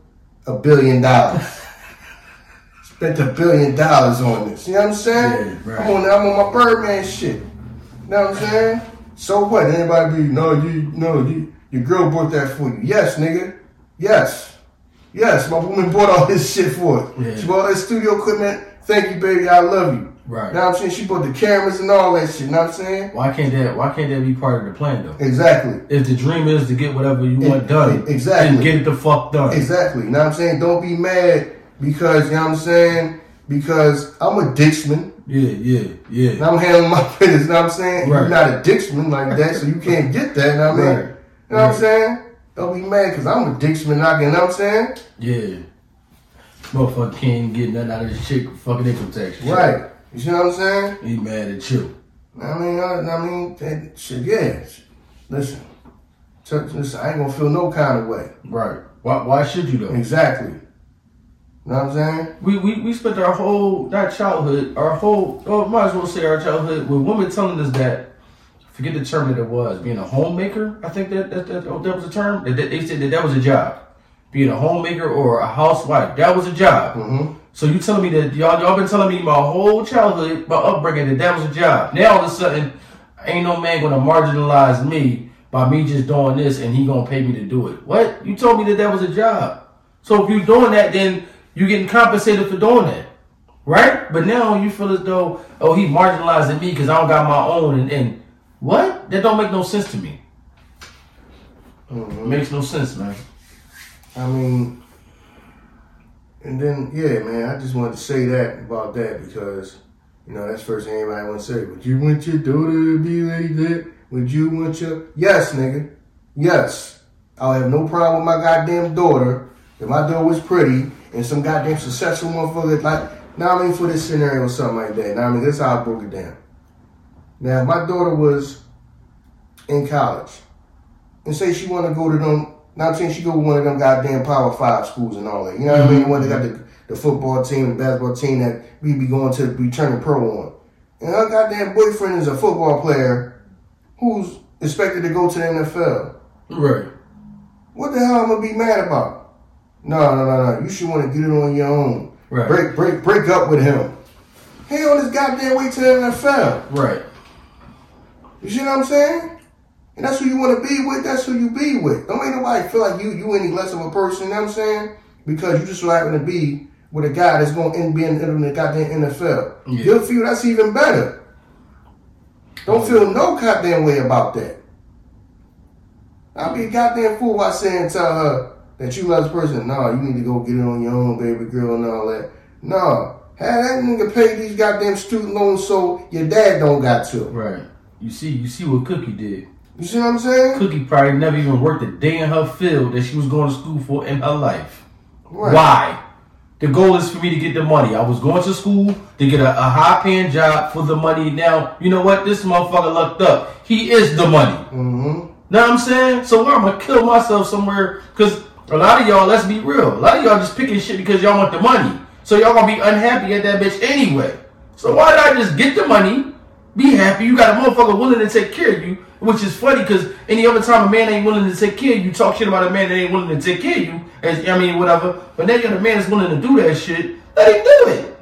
a billion dollars. Spent a billion dollars on this. You know what I'm saying? Yeah, right. I'm on I'm on my Birdman shit. You know what I'm saying? So what? Anybody be no you no you your girl bought that for you. Yes, nigga. Yes. Yes, my woman bought all this shit for it. Yeah. She bought all that studio equipment. Thank you, baby. I love you. Right. You know what I'm saying? She put the cameras and all that shit. You know what I'm saying? Why can't that? Why can't that be part of the plan though? Exactly. If the dream is to get whatever you E- want done, e- exactly. then get it the fuck done. Exactly. You know what I'm saying? Don't be mad because, you know what I'm saying? Because I'm a Dixman Yeah. Yeah. Yeah. and I'm handling my business. You know what I'm saying? Right. You're not a Dixman like that, so you can't get that. You know what I mean? Right. You know what I'm saying? Don't be mad because I'm a Dixman knocking. You know what I'm saying? Yeah. Motherfucker can't get nothing out of this chick fucking income tax. Right. You see what I'm saying? He mad at you. I mean, I, I mean, that shit, yeah. Listen, listen, I ain't gonna feel no kind of way. Right. Why? Why should you though? Exactly. You know what I'm saying? We, we we spent our whole not childhood, our whole oh might as well say our childhood with women telling us that forget the term that it was being a homemaker. I think that that, that, oh, that was a term. That, that they said that that was a job. Being a homemaker or a housewife, that was a job. Mm-hmm. So you telling me that y'all y'all been telling me my whole childhood, my upbringing that that was a job. Now all of a sudden, ain't no man gonna marginalize me by me just doing this and he gonna pay me to do it. What? You told me that that was a job. So if you're doing that, then you're getting compensated for doing that. right? But now you feel as though, oh, he marginalizing me because I don't got my own, and, and what? That don't make no sense to me. Mm-hmm. Makes no sense, man. I mean, and then yeah, man, I just wanted to say that about that because you know that's first thing anybody want to say. Would you want your daughter to be like that? Would you want your yes, nigga? Yes, I'll have no problem with my goddamn daughter if my daughter was pretty and some goddamn successful motherfucker like. Now I mean for this scenario or something like that. Now I mean that's how I broke it down. Now if my daughter was in college and say she want to go to them. Now I'm saying she go with one of them goddamn Power Five schools and all that. You know what I mean? Mm-hmm. One they got the, the football team, the basketball team that we be going to be turning pro on. And her goddamn boyfriend is a football player who's expected to go to the NFL. Right. What the hell am I gonna be mad about? No, no, no, no. You should want to get it on your own. Right. Break, break, break up with him. He on his goddamn way to the NFL. Right. You see what I'm saying? And that's who you want to be with. That's who you be with. Don't make nobody feel like you you any less of a person. You know what I'm saying? Because you just so happen to be with a guy that's going to be in, in the goddamn NFL. Yeah. Good for you. That's even better. Don't feel no goddamn way about that. I'll be a goddamn fool by saying tell her that you love this person. No, you need to go get it on your own, baby girl, and all that. No. Have that nigga pay these goddamn student loans so your dad don't got to. Right. You see, you see what Cookie did. You see what I'm saying? Cookie probably never even worked a day in her field that she was going to school for in her life. Right. Why? The goal is for me to get the money. I was going to school to get a, a high paying job for the money. Now, you know what? This motherfucker lucked up. He is the money. Mm-hmm. Know what I'm saying? So I'm gonna kill myself somewhere because a lot of y'all, let's be real, a lot of y'all just picking shit because y'all want the money. So y'all gonna be unhappy at that bitch anyway. So why did I just get the money, be happy? You got a motherfucker willing to take care of you, which is funny because any other time a man ain't willing to take care of you, talk shit about a man that ain't willing to take care of you. As I mean, whatever. But now you're the man that's willing to do that shit. Let him do it.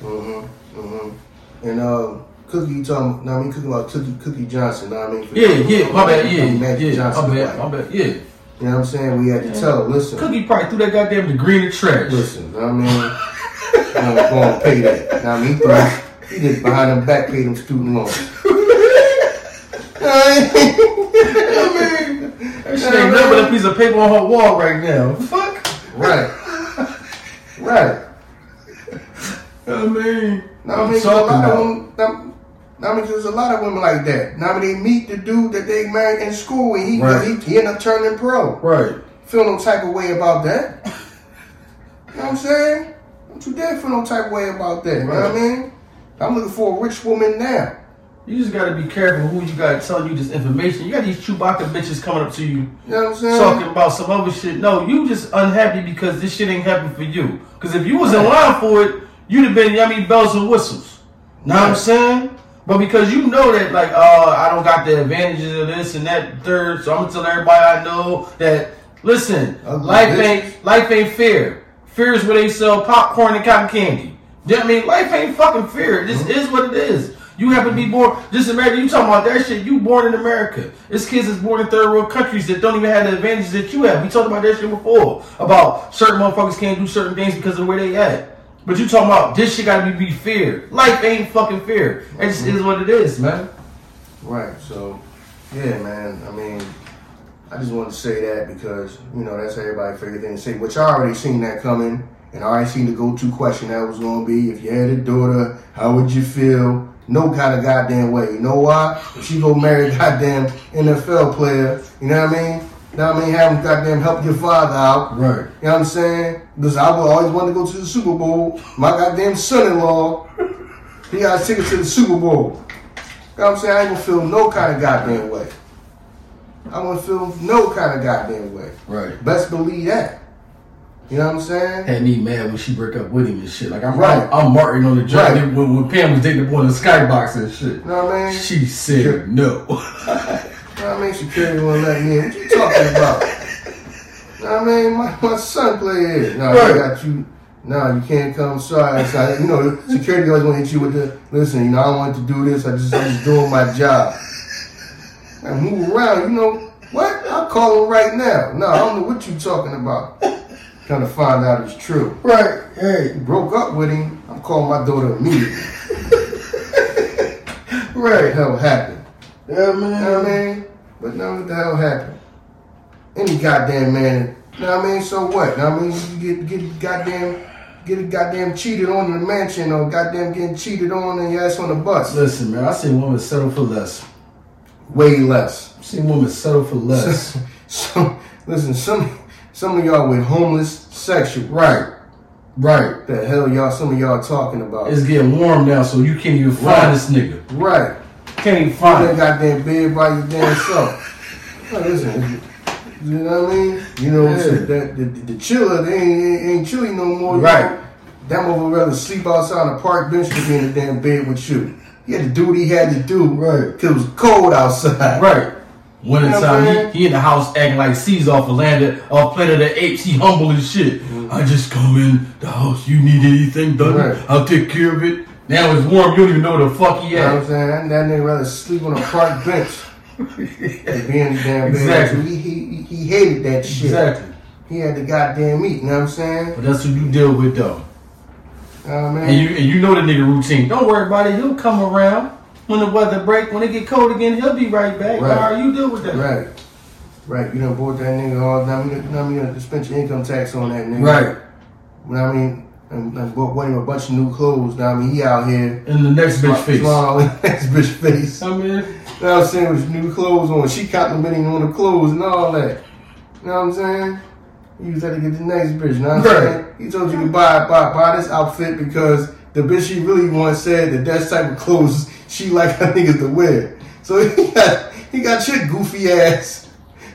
Mm-hmm. Mm-hmm. And uh, Cookie, you talking? Know I mean, Cookie about Cookie Cookie Johnson. Know I mean? Yeah, yeah, my bad, yeah, Magic yeah, Johnson. my bad, my bad, yeah. You know what I'm saying? We had to tell her, listen, Cookie probably threw that goddamn degree in the trash. listen. Know what I mean? I'm going to pay that. Know I mean? He, threw, he just behind them back paid them student loans. I mean, that ain't nothing but a piece of paper on her wall right now. Fuck. right. Right. I mean, Now, I mean, there's a lot of about. women. Now, now, I mean, there's a lot of women like that. Now, I mean, they meet the dude that they married in school, and he Right. he, he end up turning pro. Right. Feel no type of way about that. You know what I'm saying? Don't you dare feel no type of way about that. You know what I mean? I'm looking for a rich woman now. You just gotta be careful who you got telling you this information. You got these Chewbacca bitches coming up to you You know what I'm saying? talking about some other shit. No, you just unhappy because this shit ain't happening for you. Because if you was in line for it, you'd have been, mean, bells and whistles. Know what I'm saying? But because you know that, like, uh, I don't got the advantages of this and that third, so I'm gonna tell everybody I know that, listen, life ain't life ain't fair. Fear is where they sell popcorn and cotton candy. You know what I mean? Life ain't fucking fair. This Mm-hmm. is what it is. You happen to be born, just America. you talking about that shit. You born in America. It's kids that's born in third world countries that don't even have the advantages that you have. We talked about that shit before. About certain motherfuckers can't do certain things because of where they at. But you talking about this shit gotta be, be fair. Life ain't fucking fair. It just is what it is, man. Right. So, yeah, man. I mean, I just wanted to say that because you know that's everybody's favorite thing to say. Which I already seen that coming, and I already seen the go-to question that was going to be: if you had a daughter, how would you feel? No kind of goddamn way. You know why? If she go marry a goddamn NFL player, you know what I mean? You know what I mean? Have him goddamn help your father out. Right. You know what I'm saying? Because I would always want to go to the Super Bowl. My goddamn son-in-law, he got tickets to the Super Bowl. You know what I'm saying? I ain't gonna feel no kind of goddamn way. I want to feel no kind of goddamn way. Right. Best believe that. You know what I'm saying? Had me mad when she broke up with him and shit. Like I'm Right. I'm, I'm Martin on the job Right. when, when Pam was dating the boy in the skybox and shit. You know what I mean? She said no. You know what I mean? Security won't let me in. What you talking about? You know what I mean? My, my son play here. No, Right. I got you. No, you can't come. Sorry. So I, you know, security always want to hit you with the, listen, you know, I don't want to do this. I just, I'm just doing my job. And move around. You know, what? I'll call him right now. No, I don't know what you talking about. Kind of find out it's true. Right. Hey. Broke up with him. I'm calling my daughter immediately. what the Right. hell happened? Yeah, You know what I man. mean? But no, what the hell happened? Any goddamn man, you know what I mean? So what? You know what I mean? You get get goddamn get a goddamn cheated on in the mansion or goddamn getting cheated on and your ass on the bus. Listen, man. I seen women settle for less. Way less. I seen women settle for less. So listen, some some of y'all with homeless sexual. right. Right. The hell y'all some of y'all talking about? It's getting warm now, so you can't even find Right. this nigga. right. Can't even That find him. goddamn bed by your damn self. Listen, you know what I mean? You know, Yeah. that the, the, the chiller, they ain't, ain't, chilly no more. you Right. know? That mother would rather sleep outside on a park bench than be in the damn bed with you. He had to do what he had to do. Right. Cause it was cold outside. Right. Winter You know time, he, he in the house acting like Caesar off of land off Planet of the Apes. He humble as shit. I just come in the house. You need anything done? Mm-hmm. Right. I'll take care of it. Now it's warm. You don't even know where the fuck he You know what I'm saying? That, that nigga rather sleep on a park bench than be in the damn bed. Exactly. He, he, he hated that shit. Exactly. He had the goddamn meat, you know what I'm saying? But that's what you deal with though. You know I mean? And you and you know the nigga routine. Don't worry about it. He'll come around when the weather break. When it get cold again, he'll be right back. Right. All right, you deal with that. Right. Right. You done bought that nigga all now you know what I mean, you done spent your income tax on that nigga. Right. You know what I mean? And, and bought, bought him a bunch of new clothes. Now I mean he out here In the next bitch face. Smile all in next bitch face. You I mean, know what I'm saying? With new clothes on. She complimenting on the clothes and all that. You know what I'm saying? You just had to get the next bitch. You know what I'm Right. saying? He told you to buy, buy buy this outfit because the bitch she really wants said that that type of clothes she like her niggas to wear. So he got he got your goofy ass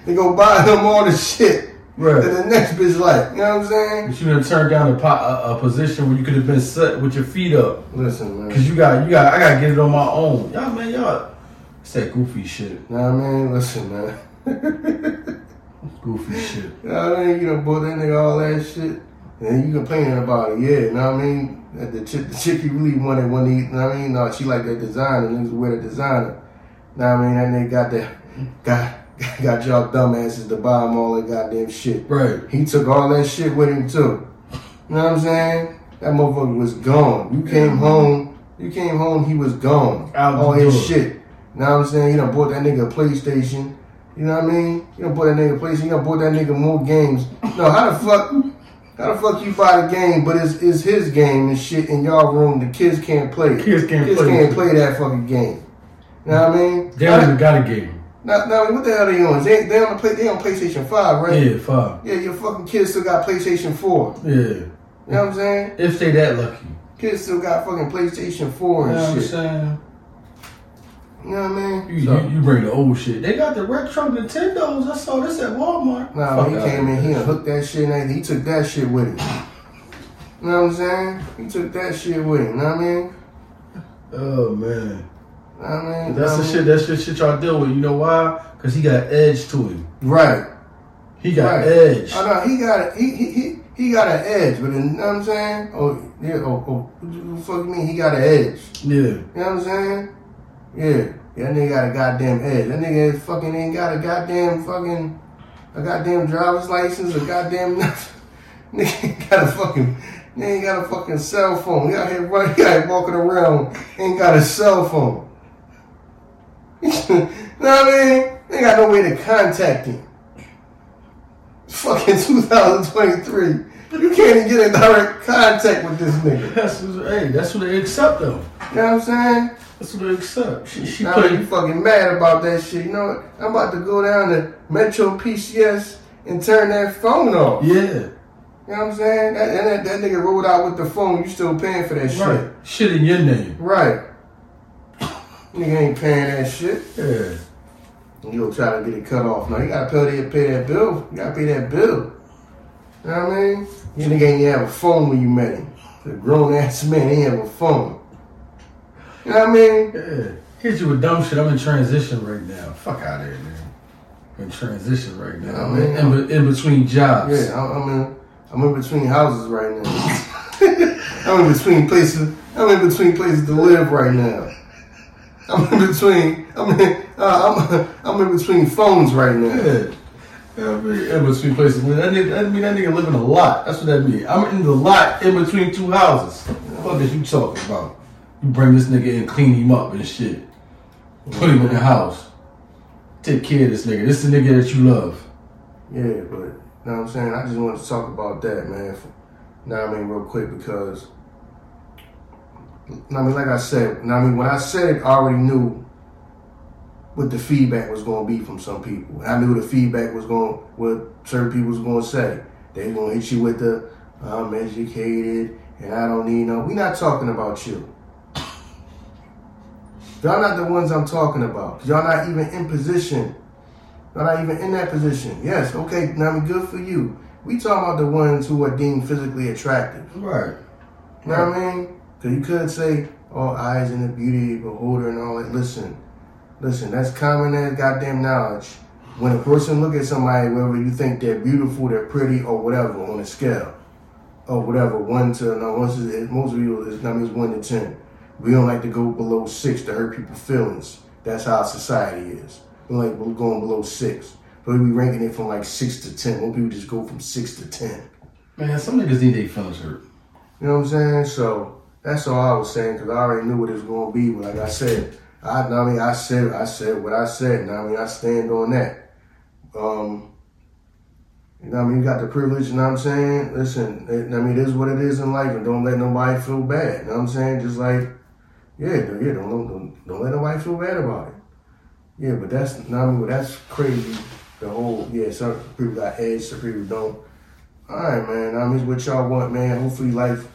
They go buy him all the shit Right. that the next bitch like. You know what I'm saying? but you done turned down a, po- a, a position where you could have been set with your feet up. Listen, man. Cause you got, you got, I gotta get it on my own. Y'all, man, y'all, it's that goofy shit. You know what I mean? Listen, man. Goofy shit. You know what I mean? You done bought that nigga all that shit. And you complaining about it, yeah, you know what I mean? That the chick, the chick you really wanted when he, you know what I mean? No, she like that designer, niggas wear the designer. You know what I mean? That nigga got that, got, got y'all dumbasses to buy him all that goddamn shit. Right. He took all that shit with him too. You know what I'm saying? That motherfucker was gone. You came home, you came home, he was gone. Out all his door. shit. You know what I'm saying? You done bought that nigga a PlayStation. You know what I mean? You done bought that nigga a PlayStation. You done bought that nigga more games. No, how the fuck, how the fuck you buy the game, but it's, it's his game and shit in y'all room. The kids can't play. it. Kids can't kids play can't play that fucking game. You know what I mean? They don't even got a game. Now, now, what the hell they on? They, they on the play, they on PlayStation Five, right? Yeah, five. Yeah, your fucking kids still got PlayStation 4. Yeah. You know what I'm saying? If they that lucky. Kids still got fucking PlayStation 4 You and know what I'm shit. You know what I mean? You, So- you, you bring the old shit. They got the retro Nintendos. I saw this at Walmart. Nah, Fuck he came in and hooked that shit and. He took that shit with him. You know what I'm saying? He took that shit with him. You know what I mean? Oh man. Know I mean? That's You know the shit. That's the shit y'all deal with. You know why? Cause he got edge to him. Right. He got Right. edge. Oh no, he got a, he, he he he got an edge, but you know what I'm saying? Oh yeah, oh, oh fuck you mean he got an edge? Yeah. You know what I'm saying? Yeah. That nigga got a goddamn edge. That nigga fucking ain't got a goddamn fucking a goddamn driver's license, a goddamn nothing. Nigga ain't got a fucking nigga ain't got a fucking cell phone. He out here running, he out here walking around, ain't got a cell phone. you know what I mean? They got no way to contact him. Fucking 2023. You can't even get in direct contact with this nigga. That's hey, that's what they accept though. You know what I'm saying? That's what they accept. She, she Now you fucking mad about that shit. You know what? I'm about to go down to Metro PCS and turn that phone off. yeah. You know what I'm saying? That, and that, that nigga rolled out with the phone. You still paying for that shit. Right. Shit in your name. Right. Nigga ain't paying that shit. Yeah. You'll try to get it cut off. No, you gotta pay that, pay that bill. You gotta pay that bill. You know what I mean? You nigga ain't have a phone when you met him. The grown ass man ain't have a phone. You know what I mean? Yeah. Hit you with dumb shit. I'm in transition right now. Fuck out of here, man. I'm in transition right now. Yeah, I'm in, man. in, in between jobs. Yeah, I'm, in. I'm in between houses right now. I'm in between places. I'm in between places to live right now. I'm in between. I'm in. Uh, I'm. I'm in between phones right now. Yeah. I mean, in between places. That, nigga, that mean that nigga live in a lot. That's what that mean. I'm in the lot in between two houses. What is you talking about? You bring this nigga in, clean him up and shit. Put him in the house. Take care of this nigga. This is the nigga that you love. Yeah, but you know what I'm saying? I just wanted to talk about that, man. Now I mean, real quick because. I mean, like I said, now I mean, when I said it, I already knew what the feedback was going to be from some people. I knew the feedback was going, what certain people was going to say. They going to hit you with the, I'm educated and I don't need no. We're not talking about you. Y'all not the ones I'm talking about. Y'all not even in position. Y'all not even in that position. Yes, okay, now I mean, good for you. We talking about the ones who are deemed physically attractive. Right. You know what I mean? Because you could say, oh, eyes and the beauty beholder and all that. Listen, Listen, that's common as goddamn knowledge. When a person look at somebody, whether you think they're beautiful, they're pretty, or whatever, on a scale, or whatever, one to no, most of you is numbers one to ten. We don't like to go below six to hurt people's feelings. That's how society is. We don't like going below six. But we be ranking it from like six to ten. Most people just go from six to ten. Man, some niggas need their feelings hurt. You know what I'm saying? So that's all I was saying because I already knew what it was going to be. But like I said, I, I mean, I said, I said what I said, and I mean, I stand on that. Um, you know, what I mean, you got the privilege, you know what I'm saying? Listen, it, I mean, it is what it is in life, and don't let nobody feel bad. You know what I'm saying? Just like, yeah, yeah, don't don't, don't let nobody feel bad about it. Yeah, but that's, but that's crazy. The whole, yeah, some people got edge, some people don't. All right, man. I mean, what y'all want, man. Hopefully, life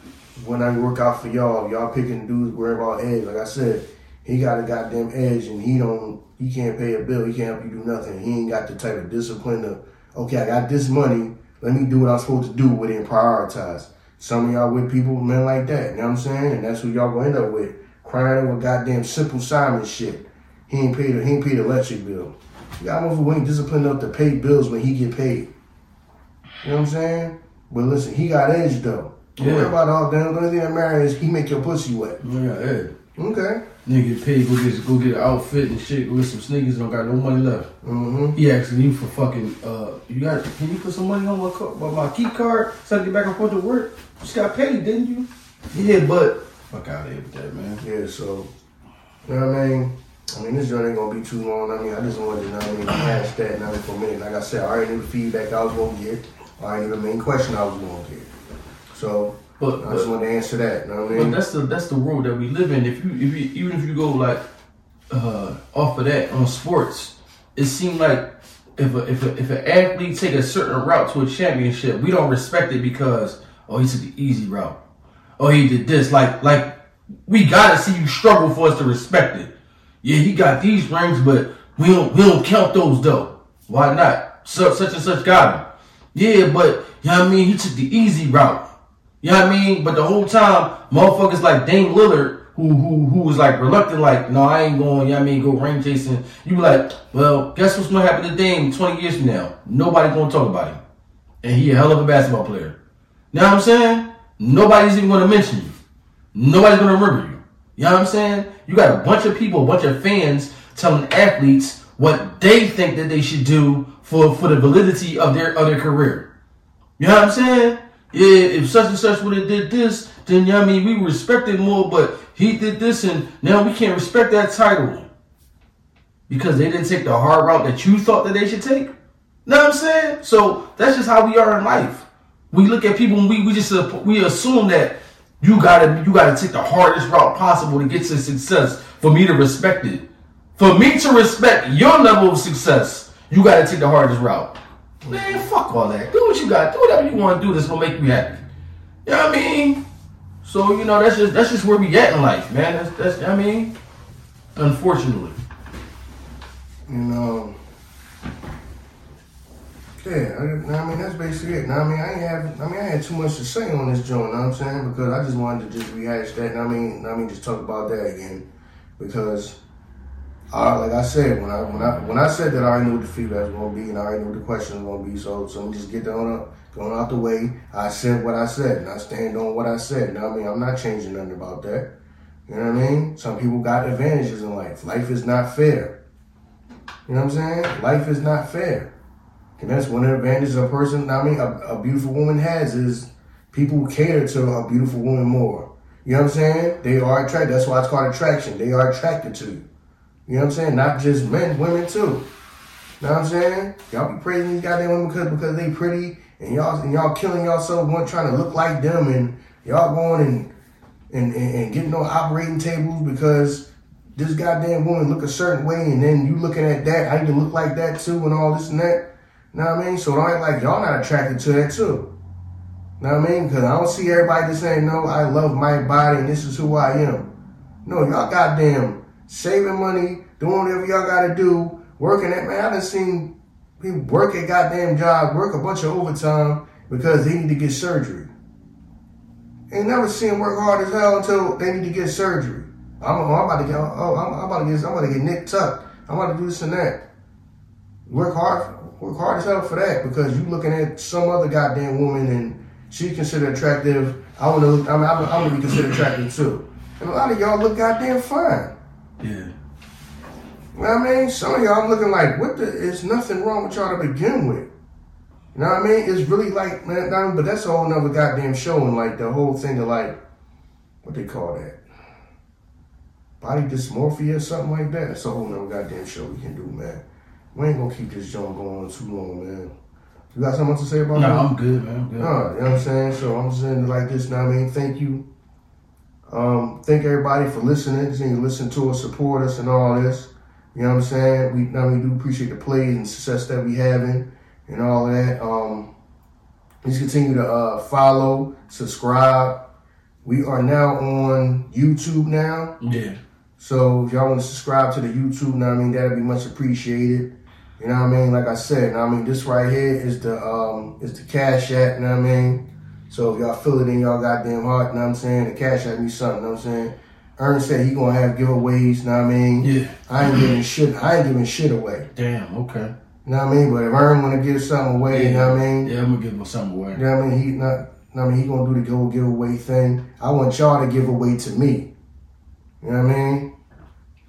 when I work out for y'all, y'all picking dudes worry about edge. Like I said, he got a goddamn edge and he don't he can't pay a bill, he can't help you do nothing. He ain't got the type of discipline to okay, I got this money, let me do what I'm supposed to do with it and prioritize. Some of y'all with people, men like that, you know what I'm saying? And that's who y'all gonna end up with. Crying over goddamn simple Simon shit. He ain't paid he ain't paid electric bill. You got motherfucker who ain't disciplined enough to pay bills when he get paid. You know what I'm saying? But listen, he got edge though. Don't yeah. worry about all the only thing that matters is he make your pussy wet. Yeah, edge. Okay. Nigga get paid, go get go get an outfit and shit, go get some sneakers, don't got no money left. Mm-hmm. He asking you for fucking uh you got can you put some money on my car, my key card so I can get back and forth to work? You just got paid, didn't you? Yeah, but fuck out of here with that, man. Yeah, so you know what I mean? I mean, this journey ain't gonna be too long. I mean, I just wanted to, you know what I mean, hash that now for a minute. Like I said, I already knew the feedback I was gonna get. I already knew the main question I was gonna get. So but, I just want to answer that. You know what I mean? But that's the that's the world that we live in. If you if you even if you go like uh, off of that on sports, it seemed like if a, if a, if an athlete take a certain route to a championship, we don't respect it because oh he took the easy route, oh he did this. Like like we gotta see you struggle for us to respect it. Yeah, he got these rings, but we don't we don't count those though. Why not? Such such and such got him. Yeah, but you know what I mean. He took the easy route. You know what I mean? But the whole time, motherfuckers like Dame Lillard, who who who was like reluctant, like, no, I ain't going, you know what I mean, go ring chasing. You be like, well, guess what's gonna happen to Dame 20 years from now? Nobody gonna talk about him. And he a hell of a basketball player. You know what I'm saying? Nobody's even gonna mention you. Nobody's gonna remember you. You know what I'm saying? You got a bunch of people, a bunch of fans telling athletes what they think that they should do for, for the validity of their of their career. You know what I'm saying? yeah, if such and such would have did this, then you know I mean we respect it more, but he did this and now we can't respect that title. Because they didn't take the hard route that you thought that they should take. You know what I'm saying? So that's just how we are in life. We look at people and we, we just uh, we assume that you gotta you gotta take the hardest route possible to get to success for me to respect it. For me to respect your level of success, you gotta take the hardest route. Man, fuck all that. Do what you got. Do whatever you want to do that's gonna make you happy. You know what I mean? So, you know, that's just that's just where we get in life, man. That's that's I mean, unfortunately. You know. Yeah, I, I, mean that's basically it. Now, I mean, I ain't have, I mean, I had too much to say on this joint. Know what I'm saying? Because I just wanted to just rehash that. I mean, I mean, just talk about that again, because uh, like I said, when I when I when I said that I knew what the feedback was gonna be and I already knew what the question was gonna be, so so let me just get on going out the way. I said what I said, and I stand on what I said. Now I mean I'm not changing nothing about that. You know what I mean? Some people got advantages in life. Life is not fair. You know what I'm saying? Life is not fair. And that's one of the advantages a person, I mean, a, a beautiful woman has is people cater to a beautiful woman more. You know what I'm saying? They are attracted. That's why it's called attraction. They are attracted to you. You know what I'm saying? Not just men, women too. You know what I'm saying? Y'all be praising these goddamn women because, because they pretty and y'all and y'all killing yourself one trying to look like them and y'all going and and, and, and getting on operating tables because this goddamn woman look a certain way and then you looking at that, I need to look like that too and all this and that. Know what I mean? So don't act like y'all not attracted to that too. Know what I mean? Because I don't see everybody just saying, no, I love my body and this is who I am. No, y'all goddamn saving money, doing whatever y'all gotta do, working at, man, I done seen people work a goddamn job, work a bunch of overtime because they need to get surgery. Ain't never seen work hard as hell until they need to get surgery. I'm, oh, I'm about to get, oh, oh, I'm, I'm, about to get, I'm about to get nicked tucked. I'm about to do this and that. Work hard, work hard as hell for that because you looking at some other goddamn woman and she considered attractive. I want to, I mean, I'm, I'm gonna be considered attractive too. And a lot of y'all look goddamn fine. Yeah. You know what I mean? Some of y'all I'm looking like, what the, there's nothing wrong with y'all to begin with. You know what I mean? It's really like, man, I mean, but that's a whole nother goddamn show and like the whole thing of like, what they call that? Body dysmorphia or something like that. That's a whole nother goddamn show we can do, man. We ain't gonna keep this joint going too long, man. You got something to say about No, that? No, I'm good, man. I'm good. You know what I'm saying? So I'm saying like this now. I mean, thank you. Um, thank everybody for listening, you listen to us, support us, and all this. You know what I'm saying? We now we do appreciate the plays and success that we having and all that. Um, please continue to uh, follow, subscribe. We are now on YouTube now. Yeah. So if y'all want to subscribe to the YouTube, now I mean that'd be much appreciated. You know what I mean? Like I said, now I mean this right here is the um is the cash app, you know what I mean? So if y'all feel it in y'all goddamn heart, you know what I'm saying? The cash app me something, you know what I'm saying? Ernest said he gonna have giveaways, you know what I mean? Yeah. I ain't giving shit I ain't giving shit away. Damn. Okay. You know what I mean? But if Ern wanna give something away, you know what I mean? Yeah, I'm gonna give him something away. You know what I mean? He not I mean he gonna do the go giveaway thing. I want y'all to give away to me. You know what I mean?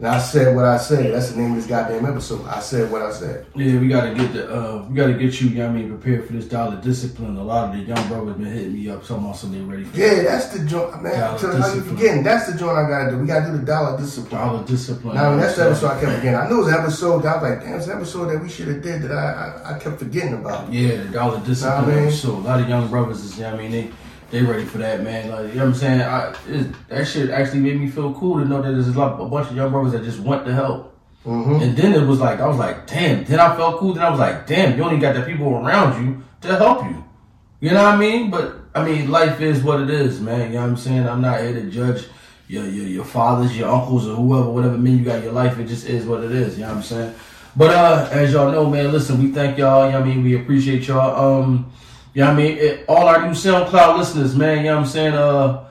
And I said what I said. That's the name of this goddamn episode. I said what I said. Yeah, we gotta get the uh we gotta get you, you know what I mean, prepared for this dollar discipline. A lot of the young brothers been hitting me up talking about something they ready for. Yeah, that's the joint, man. Dollar Tell how you forgetting? That's the joint I gotta do. We gotta do the dollar discipline. Dollar discipline. Now, I mean, that's the episode I kept forgetting. I knew it was an episode that I was like, damn, it's an episode that we should have did that I, I I kept forgetting about. Yeah, the dollar discipline. Nah, man. So a lot of young brothers is, you know what I mean, they they ready for that, man. Like you know what I'm saying? I it, that shit actually made me feel cool to know that there's a lot a bunch of young brothers that just want to help. Mm-hmm. And then it was like I was like, damn. Then I felt cool. Then I was like, damn. You only got the people around you to help you. You know what I mean? But I mean, life is what it is, man. You know what I'm saying? I'm not here to judge your your, your fathers, your uncles, or whoever, whatever men you got in your life. It just is what it is. You know what I'm saying? But uh, as y'all know, man, listen, we thank y'all. You know what I mean? We appreciate y'all. Um, you know I mean? It, all our new SoundCloud listeners, man. You know what I'm saying? Uh,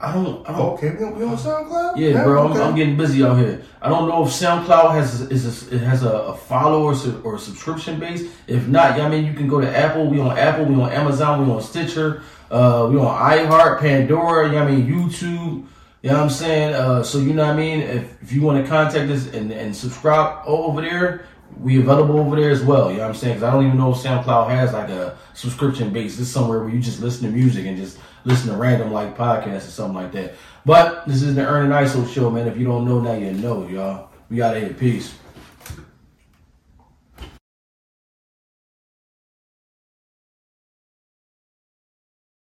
I don't, I don't Okay, we on, we on SoundCloud? yeah, bro, I'm. I'm getting busy out here. I don't know if SoundCloud has is a, it has a, a follow or, or a subscription base. If not, yeah, I mean you can go to Apple. We on Apple. We on Amazon. We on Stitcher. Uh, we on iHeart, Pandora. You know what I mean YouTube. You know what I'm saying? Uh, so you know what I mean. If, if you want to contact us and, and subscribe over there, we available over there as well. You know what I'm saying? Because I don't even know if SoundCloud has like a subscription base. This is somewhere where you just listen to music and just listen to random like podcasts or something like that. But this is the Ern and Iso show, man. If you don't know now, you know, y'all. We out of here. Peace.